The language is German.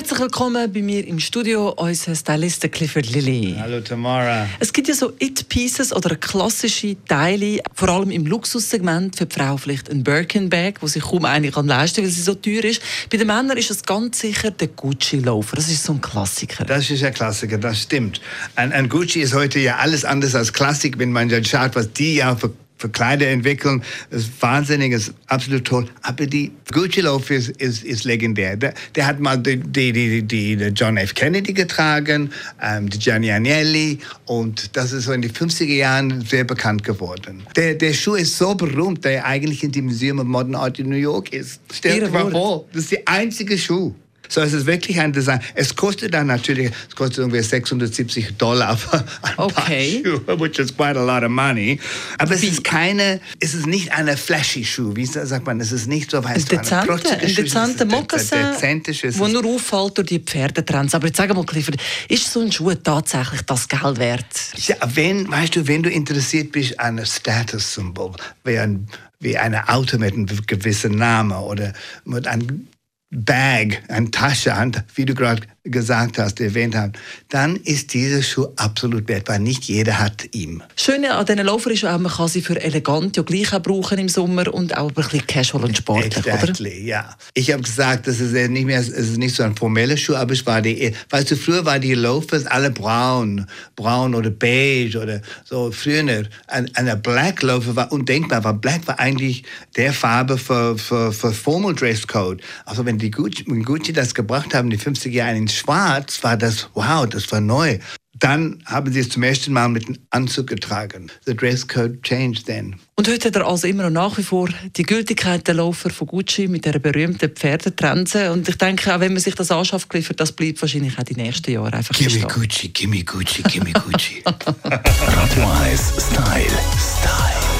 Herzlich willkommen bei mir im Studio, unser Stylist Clifford Lilly. Hallo Tamara. Es gibt ja so It-Pieces oder klassische Teile, vor allem im Luxussegment für die Frau vielleicht ein Birkin-Bag, wo sich kaum eine kann leisten, weil sie so teuer ist. Bei den Männern ist es ganz sicher der Gucci-Loafer. Das ist so ein Klassiker. Das ist ein Klassiker, das stimmt. Ein, ein Gucci ist heute ja alles anders als Klassik, wenn man dann schaut, was die ja für für Kleider entwickeln, ist wahnsinnig, ist absolut toll. Aber die Gucci Loaf ist, ist, ist legendär. Der, der, hat mal die, die, die, die, John F. Kennedy getragen, ähm, die Gianni Agnelli und das ist so in den 50er Jahren sehr bekannt geworden. Der, der Schuh ist so berühmt, der eigentlich in dem Museum of Modern Art in New York ist. Stell dir mal vor, das ist der einzige Schuh. So, es ist wirklich ein Design. Es kostet dann natürlich, es kostet irgendwie 670 Dollar für ein okay. Paar Schuhe, which is quite a lot of money. Aber es ist keine, es ist nicht eine flashy Schuh, wie sagt man, es ist nicht so, weißt ein dezente, ein dezenter Mokassin, der nur auffällt durch die Pferdetrends. Aber jetzt sag mal, Clifford, ist so ein Schuh tatsächlich das Geld wert? Ja, wenn, weißt du, wenn du interessiert bist an einem Statussymbol, wie ein wie eine Auto mit einem gewissen Namen oder mit einem Bag, eine Tasche, wie du gerade gesagt hast, erwähnt hast, dann ist dieser Schuh absolut wert, weil nicht jeder hat ihn. Schöne an diesen Loafer ist auch, man kann sie für elegant ja gleich auch brauchen im Sommer und auch ein bisschen casual und sportlich, exactly, oder? ja. Ich habe gesagt, das ist nicht mehr, es ist nicht so ein formeller Schuh, aber es war die, weißt du, früher waren die Loafers alle braun, braun oder beige oder so. Früher ein, eine Black Loafer war undenkbar, weil Black war eigentlich der Farbe für, für, für Formal Dress Code. Also wenn die Gucci, Gucci das gebracht haben, die 50er Jahre in Schwarz war das, wow, das war neu. Dann haben sie es zum ersten Mal mit einem Anzug getragen. The dress code changed then. Und heute hat er also immer noch nach wie vor die Gültigkeit der Laufer von Gucci mit der berühmten Pferdetrense. Und ich denke, auch wenn man sich das anschafft, Clifford, das bleibt wahrscheinlich auch die nächsten Jahre einfach Gimme Gucci, gimme Gucci, gimme Gucci. Radio 1 Style. Style.